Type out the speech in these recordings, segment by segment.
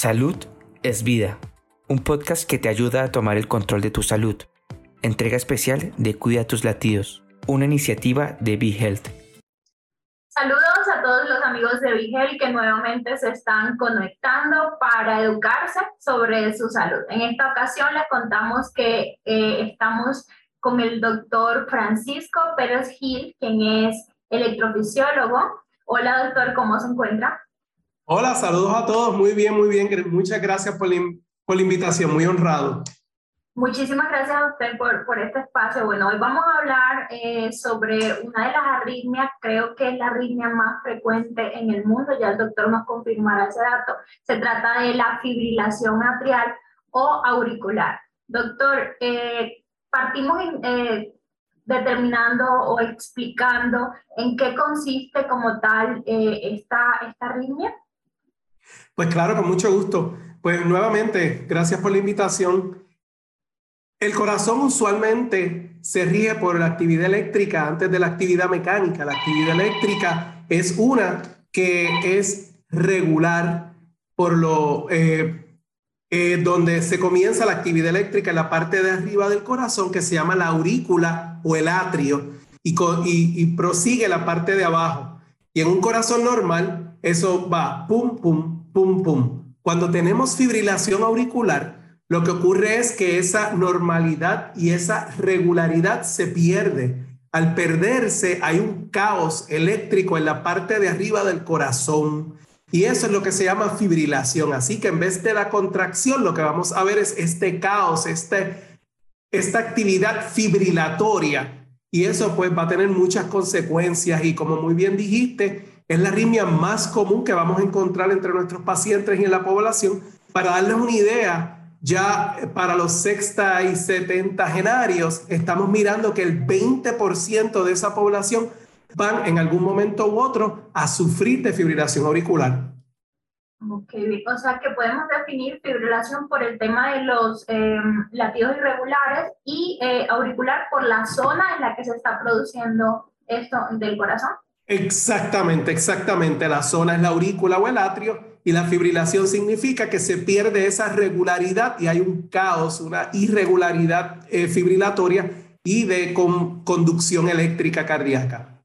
Salud es vida, un podcast que te ayuda a tomar el control de tu salud. Entrega especial de Cuida tus latidos, una iniciativa de BeHealth. Saludos a todos los amigos de BeHealth que nuevamente se están conectando para educarse sobre su salud. En esta ocasión les contamos que eh, estamos con el doctor Francisco Pérez Gil, quien es electrofisiólogo. Hola doctor, ¿cómo se encuentra? Hola, saludos a todos. Muy bien, muy bien. Muchas gracias por la, invitación. Muy honrado. Muchísimas gracias a usted por, este espacio. Bueno, hoy vamos a hablar eh, sobre una de las arritmias, creo que es la arritmia más frecuente en el mundo, ya el doctor nos confirmará ese dato. Se trata de la fibrilación atrial o auricular. Doctor, eh, partimos eh, determinando o explicando en qué consiste como tal esta arritmia. Pues claro, con mucho gusto. Pues nuevamente, gracias por la invitación. El corazón usualmente se rige por la actividad eléctrica antes de la actividad mecánica. La actividad eléctrica es una que es regular por lo eh, eh, donde se comienza la actividad eléctrica en la parte de arriba del corazón que se llama la aurícula o el atrio y, y, y prosigue la parte de abajo. Y en un corazón normal eso va pum, pum, pum. Cuando tenemos fibrilación auricular, lo que ocurre es que esa normalidad y esa regularidad se pierde. Al perderse hay un caos eléctrico en la parte de arriba del corazón. Y eso es lo que se llama fibrilación. Así que en vez de la contracción, lo que vamos a ver es este caos, este, esta actividad fibrilatoria. Y eso pues va a tener muchas consecuencias. Y como muy bien dijiste, es la arritmia más común que vamos a encontrar entre nuestros pacientes y en la población. Para darles una idea, ya para los sexta y genarios, estamos mirando que el 20% de esa población van en algún momento u otro a sufrir de fibrilación auricular. Ok, o sea que podemos definir fibrilación por el tema de los em, latidos irregulares y eh, auricular por la zona en la que se está produciendo esto del corazón. Exactamente, exactamente. La zona es la aurícula o el atrio y la fibrilación significa que se pierde esa regularidad y hay un caos, una irregularidad eh, fibrilatoria y de conducción eléctrica cardíaca.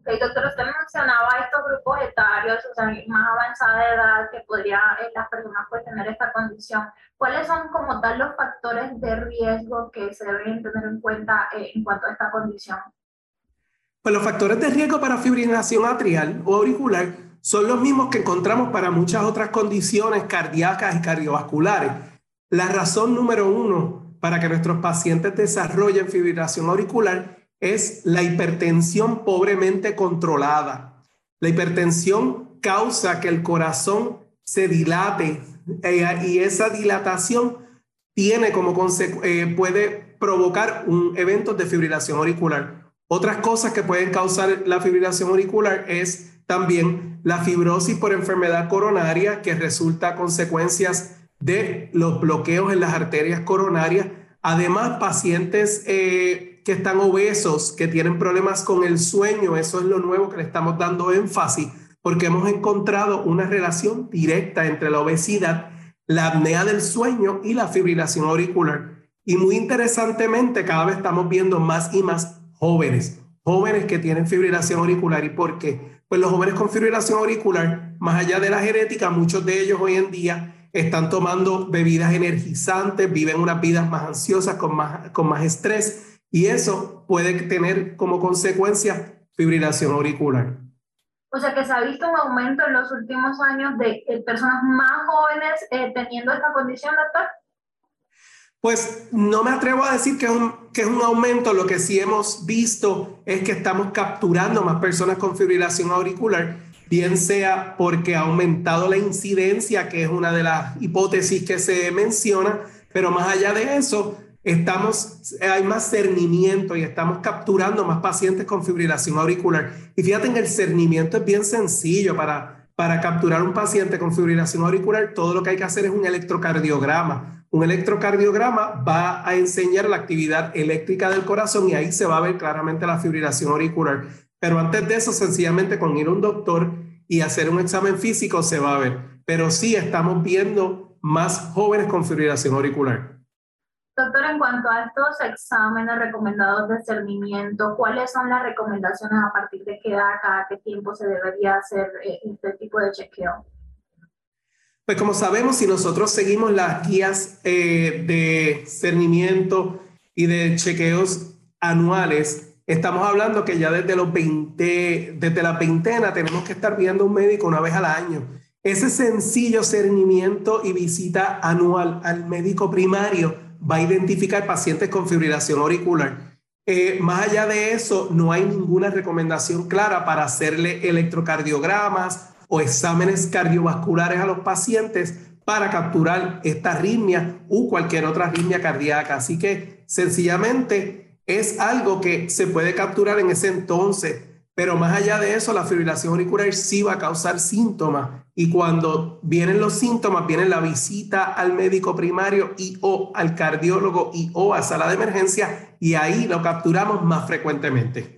Ok, doctor, usted mencionaba estos grupos etarios, o sea, más avanzada edad que podría eh, las personas pues, tener esta condición. ¿Cuáles son como tal los factores de riesgo que se deben tener en cuenta eh, en cuanto a esta condición? Pues los factores de riesgo para fibrilación atrial o auricular son los mismos que encontramos para muchas otras condiciones cardíacas y cardiovasculares. La razón número uno para que nuestros pacientes desarrollen fibrilación auricular es la hipertensión pobremente controlada. La hipertensión causa que el corazón se dilate eh, y esa dilatación tiene como eh, puede provocar un evento de fibrilación auricular. Otras cosas que pueden causar la fibrilación auricular es también la fibrosis por enfermedad coronaria, que resulta consecuencias de los bloqueos en las arterias coronarias. Además, pacientes eh, que están obesos, que tienen problemas con el sueño, eso es lo nuevo que le estamos dando énfasis, porque hemos encontrado una relación directa entre la obesidad, la apnea del sueño y la fibrilación auricular. Y muy interesantemente, cada vez estamos viendo más y más jóvenes, jóvenes que tienen fibrilación auricular. ¿Y por qué? Pues los jóvenes con fibrilación auricular, más allá de la genética, muchos de ellos hoy en día están tomando bebidas energizantes, viven unas vidas más ansiosas, con más, con más estrés, y eso puede tener como consecuencia fibrilación auricular. O sea que se ha visto un aumento en los últimos años de personas más jóvenes eh, teniendo esta condición, doctor. Pues no me atrevo a decir que es, un, que es un aumento, lo que sí hemos visto es que estamos capturando más personas con fibrilación auricular, bien sea porque ha aumentado la incidencia, que es una de las hipótesis que se menciona, pero más allá de eso, estamos, hay más cernimiento y estamos capturando más pacientes con fibrilación auricular. Y fíjate, en el cernimiento es bien sencillo. Para, para capturar un paciente con fibrilación auricular, todo lo que hay que hacer es un electrocardiograma un electrocardiograma va a enseñar la actividad eléctrica del corazón y ahí se va a ver claramente la fibrilación auricular. Pero antes de eso, sencillamente con ir a un doctor y hacer un examen físico se va a ver. pero sí estamos viendo más jóvenes con fibrilación auricular. Doctor, en cuanto a estos exámenes recomendados de cernimiento, ¿cuáles son las recomendaciones a partir de qué edad, cada qué tiempo se debería hacer eh, este tipo de chequeo? Pues como sabemos, si nosotros seguimos las guías eh, de cernimiento y de chequeos anuales, estamos hablando que ya desde los 20, desde la veintena tenemos que estar viendo un médico una vez al año. Ese sencillo cernimiento y visita anual al médico primario va a identificar pacientes con fibrilación auricular. Eh, más allá de eso, no hay ninguna recomendación clara para hacerle electrocardiogramas o exámenes cardiovasculares a los pacientes para capturar esta arritmia u cualquier otra arritmia cardíaca. Así que sencillamente es algo que se puede capturar en ese entonces, pero más allá de eso, la fibrilación auricular sí va a causar síntomas y cuando vienen los síntomas, viene la visita al médico primario y o al cardiólogo y o a sala de emergencia y ahí lo capturamos más frecuentemente.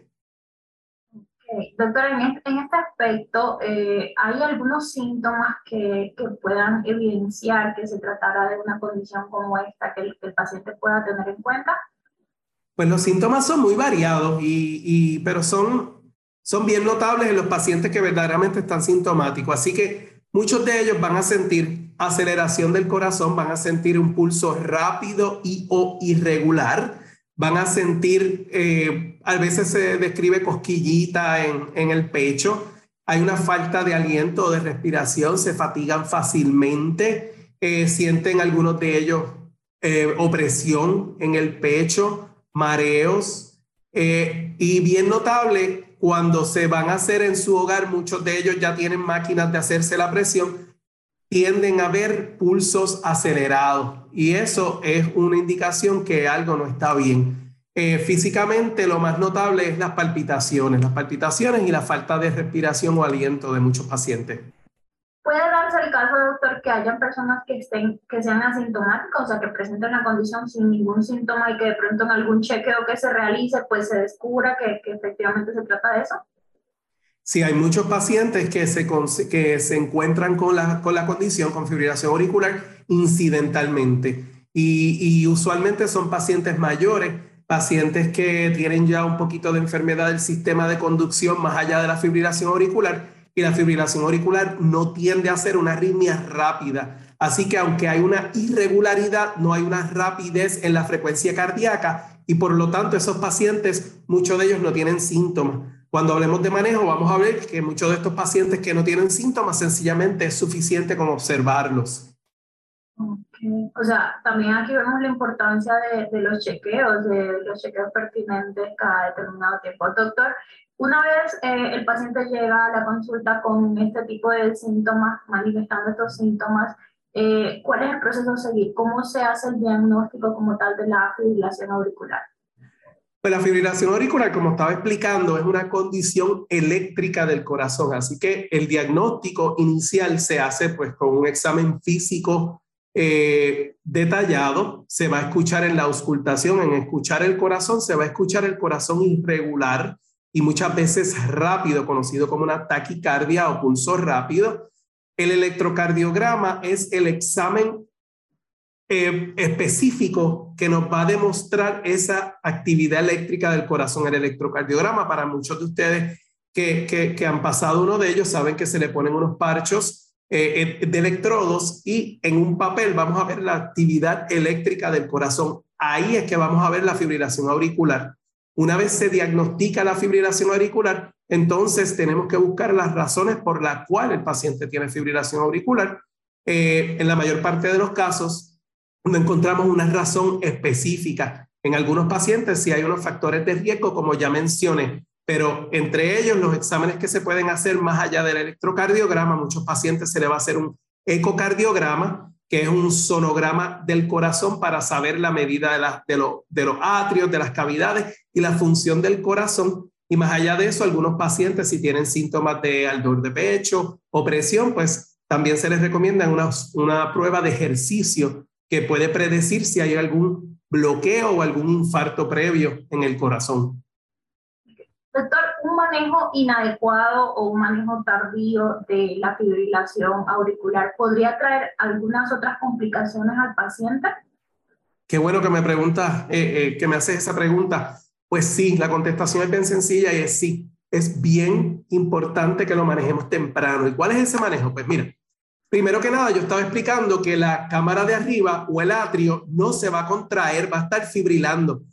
Doctora, en este, en este aspecto, eh, ¿hay algunos síntomas que, que, puedan evidenciar que se tratara de una condición como esta que el, que el paciente pueda tener en cuenta? Pues los síntomas son muy variados, y, y, pero son son bien notables en los pacientes que verdaderamente están sintomáticos. Así que muchos de ellos van a sentir aceleración del corazón, van a sentir un pulso rápido y o irregular, van a sentir, eh, a veces se describe cosquillita en, el pecho, hay una falta de aliento o de respiración, se fatigan fácilmente, eh, sienten algunos de ellos eh, opresión en el pecho, mareos, y bien notable cuando se van a hacer en su hogar, muchos de ellos ya tienen máquinas de hacerse la presión, tienden a ver pulsos acelerados y eso es una indicación que algo no está bien. Eh, físicamente lo más notable es las palpitaciones, las palpitaciones y la falta de respiración o aliento de muchos pacientes. Puede darse el caso, doctor, que hayan personas que, estén, que sean asintomáticas, o sea, que presenten la condición sin ningún síntoma y que de pronto en algún chequeo que se realice, pues se descubra que, que efectivamente se trata de eso. Sí, hay muchos pacientes que se, que se encuentran con la, con la condición, con fibrilación auricular, incidentalmente. Y, y usualmente son pacientes mayores, pacientes que tienen ya un poquito de enfermedad del sistema de conducción más allá de la fibrilación auricular y la fibrilación auricular no tiende a ser una arritmia rápida. Así que aunque hay una irregularidad, no hay una rapidez en la frecuencia cardíaca y por lo tanto esos pacientes, muchos de ellos no tienen síntomas. Cuando hablemos de manejo, vamos a ver que muchos de estos pacientes que no tienen síntomas, sencillamente es suficiente con observarlos. O sea, también aquí vemos la importancia de, de, los chequeos, de los chequeos pertinentes cada determinado tiempo. Doctor, una vez eh, el paciente llega a la consulta con este tipo de síntomas, manifestando estos síntomas, eh, ¿cuál es el proceso a seguir? ¿Cómo se hace el diagnóstico como tal de la fibrilación auricular? Pues la fibrilación auricular, como estaba explicando, es una condición eléctrica del corazón, así que el diagnóstico inicial se hace pues con un examen físico eh, detallado, se va a escuchar en la auscultación, en escuchar el corazón, se va a escuchar el corazón irregular, y muchas veces rápido, conocido como una taquicardia o pulso rápido. El electrocardiograma es el examen eh, específico que nos va a demostrar esa actividad eléctrica del corazón. El electrocardiograma, para muchos de ustedes que, que, han pasado uno de ellos, saben que se le ponen unos parchos eh, eh, de electrodos y en un papel vamos a ver la actividad eléctrica del corazón. Ahí es que vamos a ver la fibrilación auricular. Una vez se diagnostica la fibrilación auricular, entonces tenemos que buscar las razones por las cuales el paciente tiene fibrilación auricular. Eh, en la mayor parte de los casos, no encontramos una razón específica. En algunos pacientes sí hay unos factores de riesgo, como ya mencioné, pero entre ellos los exámenes que se pueden hacer más allá del electrocardiograma, muchos pacientes se le va a hacer un ecocardiograma, que es un sonograma del corazón para saber la medida de, de, los atrios, de las cavidades y la función del corazón. Y más allá de eso, algunos pacientes, si tienen síntomas de ardor de pecho o presión, pues también se les recomienda una, una prueba de ejercicio que puede predecir si hay algún bloqueo o algún infarto previo en el corazón. Doctor, un manejo inadecuado o un manejo tardío de la fibrilación auricular podría traer algunas otras complicaciones al paciente? Qué bueno que me preguntas, eh, eh, que me haces esa pregunta. Pues sí, la contestación es bien sencilla y es sí. Es bien importante que lo manejemos temprano. ¿Y cuál es ese manejo? Pues mira, primero que nada, yo estaba explicando que la cámara de arriba o el atrio no se va a contraer, va a estar fibrilando.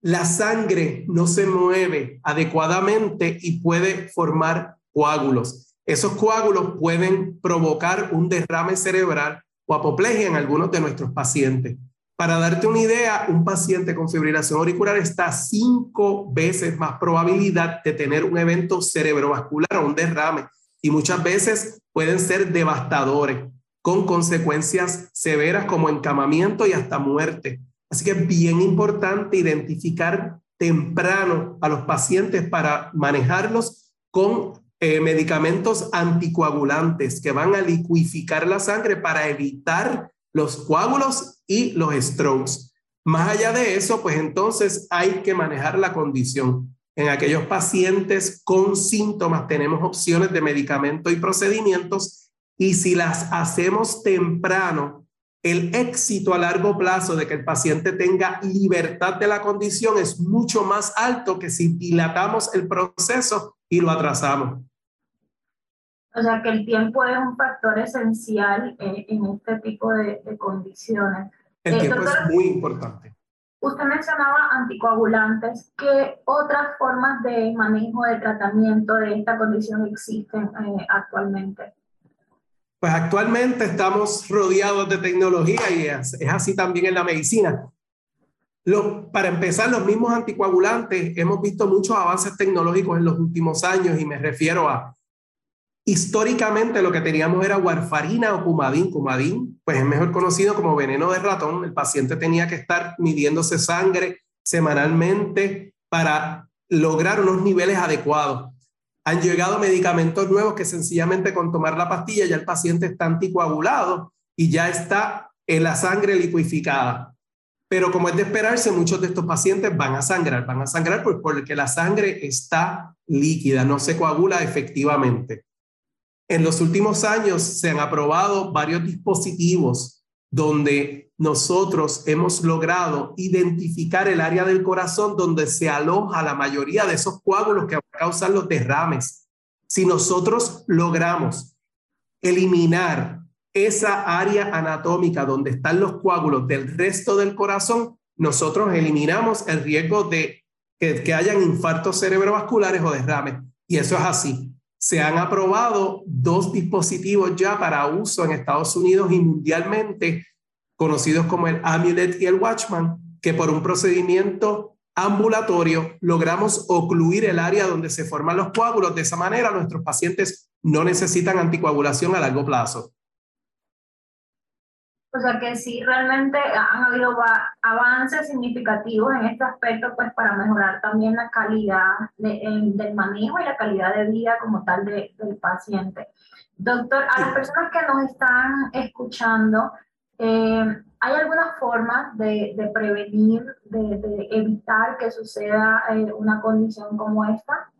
La sangre no se mueve adecuadamente y puede formar coágulos. Esos coágulos pueden provocar un derrame cerebral o apoplejia en algunos de nuestros pacientes. Para darte una idea, un paciente con fibrilación auricular está cinco veces más probabilidad de tener un evento cerebrovascular o un derrame y muchas veces pueden ser devastadores con consecuencias severas como encamamiento y hasta muerte. Así que es bien importante identificar temprano a los pacientes para manejarlos con eh, medicamentos anticoagulantes que van a liquificar la sangre para evitar los coágulos y los strokes. Más allá de eso, pues entonces hay que manejar la condición. En aquellos pacientes con síntomas tenemos opciones de medicamento y procedimientos y si las hacemos temprano, el éxito a largo plazo de que el paciente tenga libertad de la condición es mucho más alto que si dilatamos el proceso y lo atrasamos. O sea que el tiempo es un factor esencial en, este tipo de, condiciones. El eh, tiempo es muy importante. Usted mencionaba anticoagulantes. ¿Qué otras formas de manejo de tratamiento de esta condición existen eh, actualmente? Pues actualmente estamos rodeados de tecnología y es, así también en la medicina. Para empezar, los mismos anticoagulantes, hemos visto muchos avances tecnológicos en los últimos años y me refiero a Históricamente lo que teníamos era warfarina o cumadín. Cumadín, pues es mejor conocido como veneno de ratón. El paciente tenía que estar midiéndose sangre semanalmente para lograr unos niveles adecuados. Han llegado medicamentos nuevos que sencillamente con tomar la pastilla ya el paciente está anticoagulado y ya está en la sangre liquificada. Pero como es de esperarse, muchos de estos pacientes van a sangrar, van a sangrar porque la sangre está líquida, no se coagula efectivamente. En los últimos años se han aprobado varios dispositivos donde nosotros hemos logrado identificar el área del corazón donde se aloja la mayoría de esos coágulos que causan los derrames. Si nosotros logramos eliminar esa área anatómica donde están los coágulos del resto del corazón, nosotros eliminamos el riesgo de que, hayan infartos cerebrovasculares o derrames. Y eso es así se han aprobado dos dispositivos ya para uso en Estados Unidos y mundialmente, conocidos como el Amulet y el Watchman, que por un procedimiento ambulatorio logramos ocluir el área donde se forman los coágulos. De esa manera, nuestros pacientes no necesitan anticoagulación a largo plazo. O sea que sí, realmente han habido avances significativos en este aspecto, pues para mejorar también la calidad del manejo y la calidad de vida como tal del paciente. Doctor, a las personas que nos están escuchando, eh, ¿hay alguna forma de, prevenir, de, evitar que suceda eh, una condición como esta?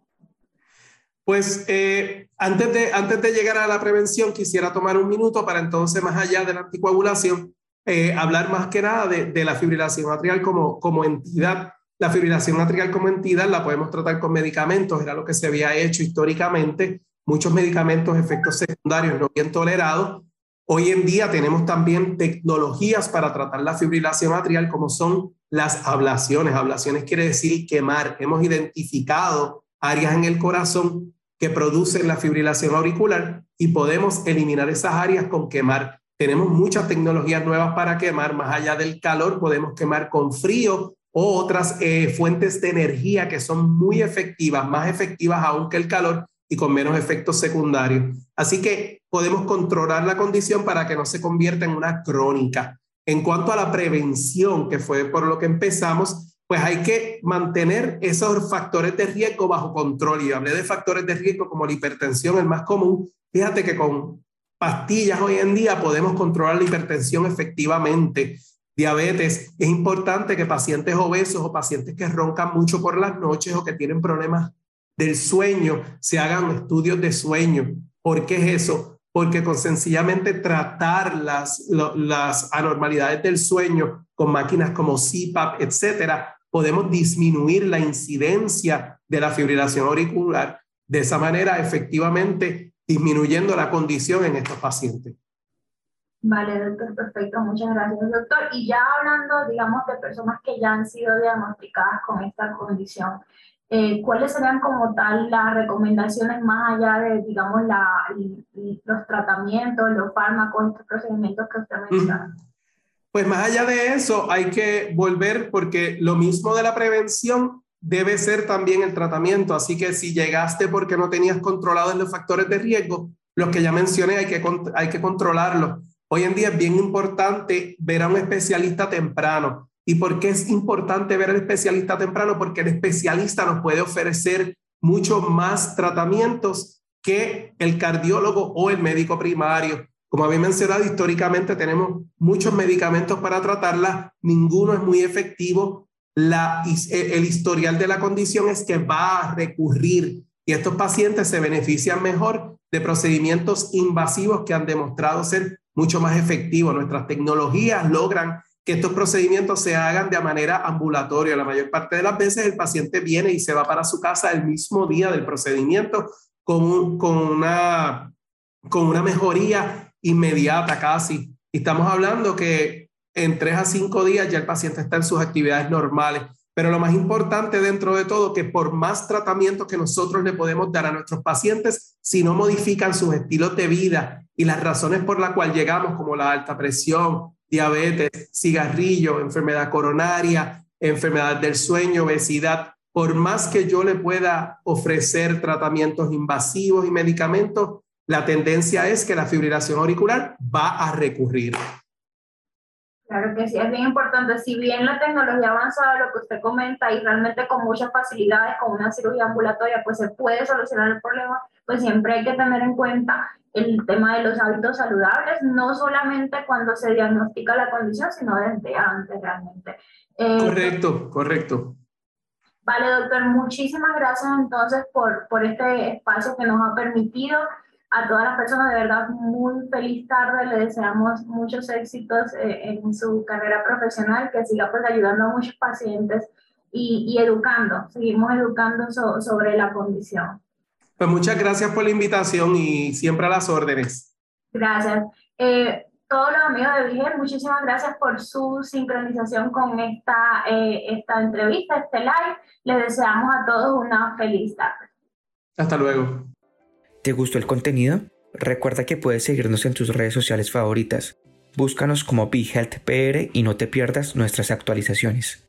Pues eh, antes, de, antes de llegar a la prevención, quisiera tomar un minuto para entonces, más allá de la anticoagulación, eh, hablar más que nada de, de, la fibrilación atrial como, como entidad. La fibrilación atrial como entidad la podemos tratar con medicamentos, era lo que se había hecho históricamente, muchos medicamentos, efectos secundarios no bien tolerados. Hoy en día tenemos también tecnologías para tratar la fibrilación atrial, como son las ablaciones. Ablaciones quiere decir quemar. Hemos identificado áreas en el corazón que producen la fibrilación auricular y podemos eliminar esas áreas con quemar. Tenemos muchas tecnologías nuevas para quemar, más allá del calor, podemos quemar con frío o otras eh, fuentes de energía que son muy efectivas, más efectivas aún que el calor y con menos efectos secundarios. Así que podemos controlar la condición para que no se convierta en una crónica. En cuanto a la prevención, que fue por lo que empezamos, pues hay que mantener esos factores de riesgo bajo control. Y hablé de factores de riesgo como la hipertensión, el más común. Fíjate que con pastillas hoy en día podemos controlar la hipertensión efectivamente. Diabetes, es importante que pacientes obesos o pacientes que roncan mucho por las noches o que tienen problemas del sueño, se hagan estudios de sueño. ¿Por qué es eso? Porque con sencillamente tratar las, las anormalidades del sueño con máquinas como CPAP, etcétera, podemos disminuir la incidencia de la fibrilación auricular. De esa manera, efectivamente, disminuyendo la condición en estos pacientes. Vale, doctor, perfecto, muchas gracias, doctor. Y ya hablando, digamos, de personas que ya han sido diagnosticadas con esta condición, eh, ¿cuáles serían como tal las recomendaciones más allá de, digamos, la, los tratamientos, los fármacos, estos procedimientos que usted menciona? Pues más allá de eso, hay que volver porque lo mismo de la prevención debe ser también el tratamiento. Así que si llegaste porque no tenías controlados los factores de riesgo, los que ya mencioné hay que, hay que controlarlos. Hoy en día es bien importante ver a un especialista temprano. ¿Y por qué es importante ver al especialista temprano? Porque el especialista nos puede ofrecer mucho más tratamientos que el cardiólogo o el médico primario. Como había mencionado, históricamente tenemos muchos medicamentos para tratarla, ninguno es muy efectivo. La, el historial de la condición es que va a recurrir y estos pacientes se benefician mejor de procedimientos invasivos que han demostrado ser mucho más efectivo. Nuestras tecnologías logran que estos procedimientos se hagan de manera ambulatoria. La mayor parte de las veces el paciente viene y se va para su casa el mismo día del procedimiento con, con, una, con una mejoría inmediata casi. Y estamos hablando que en tres a cinco días ya el paciente está en sus actividades normales. Pero lo más importante dentro de todo, que por más tratamiento que nosotros le podemos dar a nuestros pacientes, si no modifican sus estilos de vida y las razones por las cuales llegamos, como la alta presión, diabetes, cigarrillo, enfermedad coronaria, enfermedad del sueño, obesidad, por más que yo le pueda ofrecer tratamientos invasivos y medicamentos, la tendencia es que la fibrilación auricular va a recurrir. Claro que sí, es bien importante. Si bien la tecnología avanzada, lo que usted comenta, y realmente con muchas facilidades, con una cirugía ambulatoria, pues se puede solucionar el problema, pues siempre hay que tener en cuenta el tema de los hábitos saludables, no solamente cuando se diagnostica la condición, sino desde antes realmente. Eh, correcto, correcto. Vale, doctor, muchísimas gracias entonces por, por este espacio que nos ha permitido a todas las personas, de verdad, muy feliz tarde. Le deseamos muchos éxitos eh, en su carrera profesional, que siga pues ayudando a muchos pacientes y, y educando, seguimos educando sobre la condición. Pues muchas gracias por la invitación y siempre a las órdenes. Gracias. Eh, todos los amigos de Vigel, muchísimas gracias por su sincronización con esta, eh, esta entrevista, este live. Les deseamos a todos una feliz tarde. Hasta luego. ¿Te gustó el contenido? Recuerda que puedes seguirnos en tus redes sociales favoritas. Búscanos como BeHealthPR y no te pierdas nuestras actualizaciones.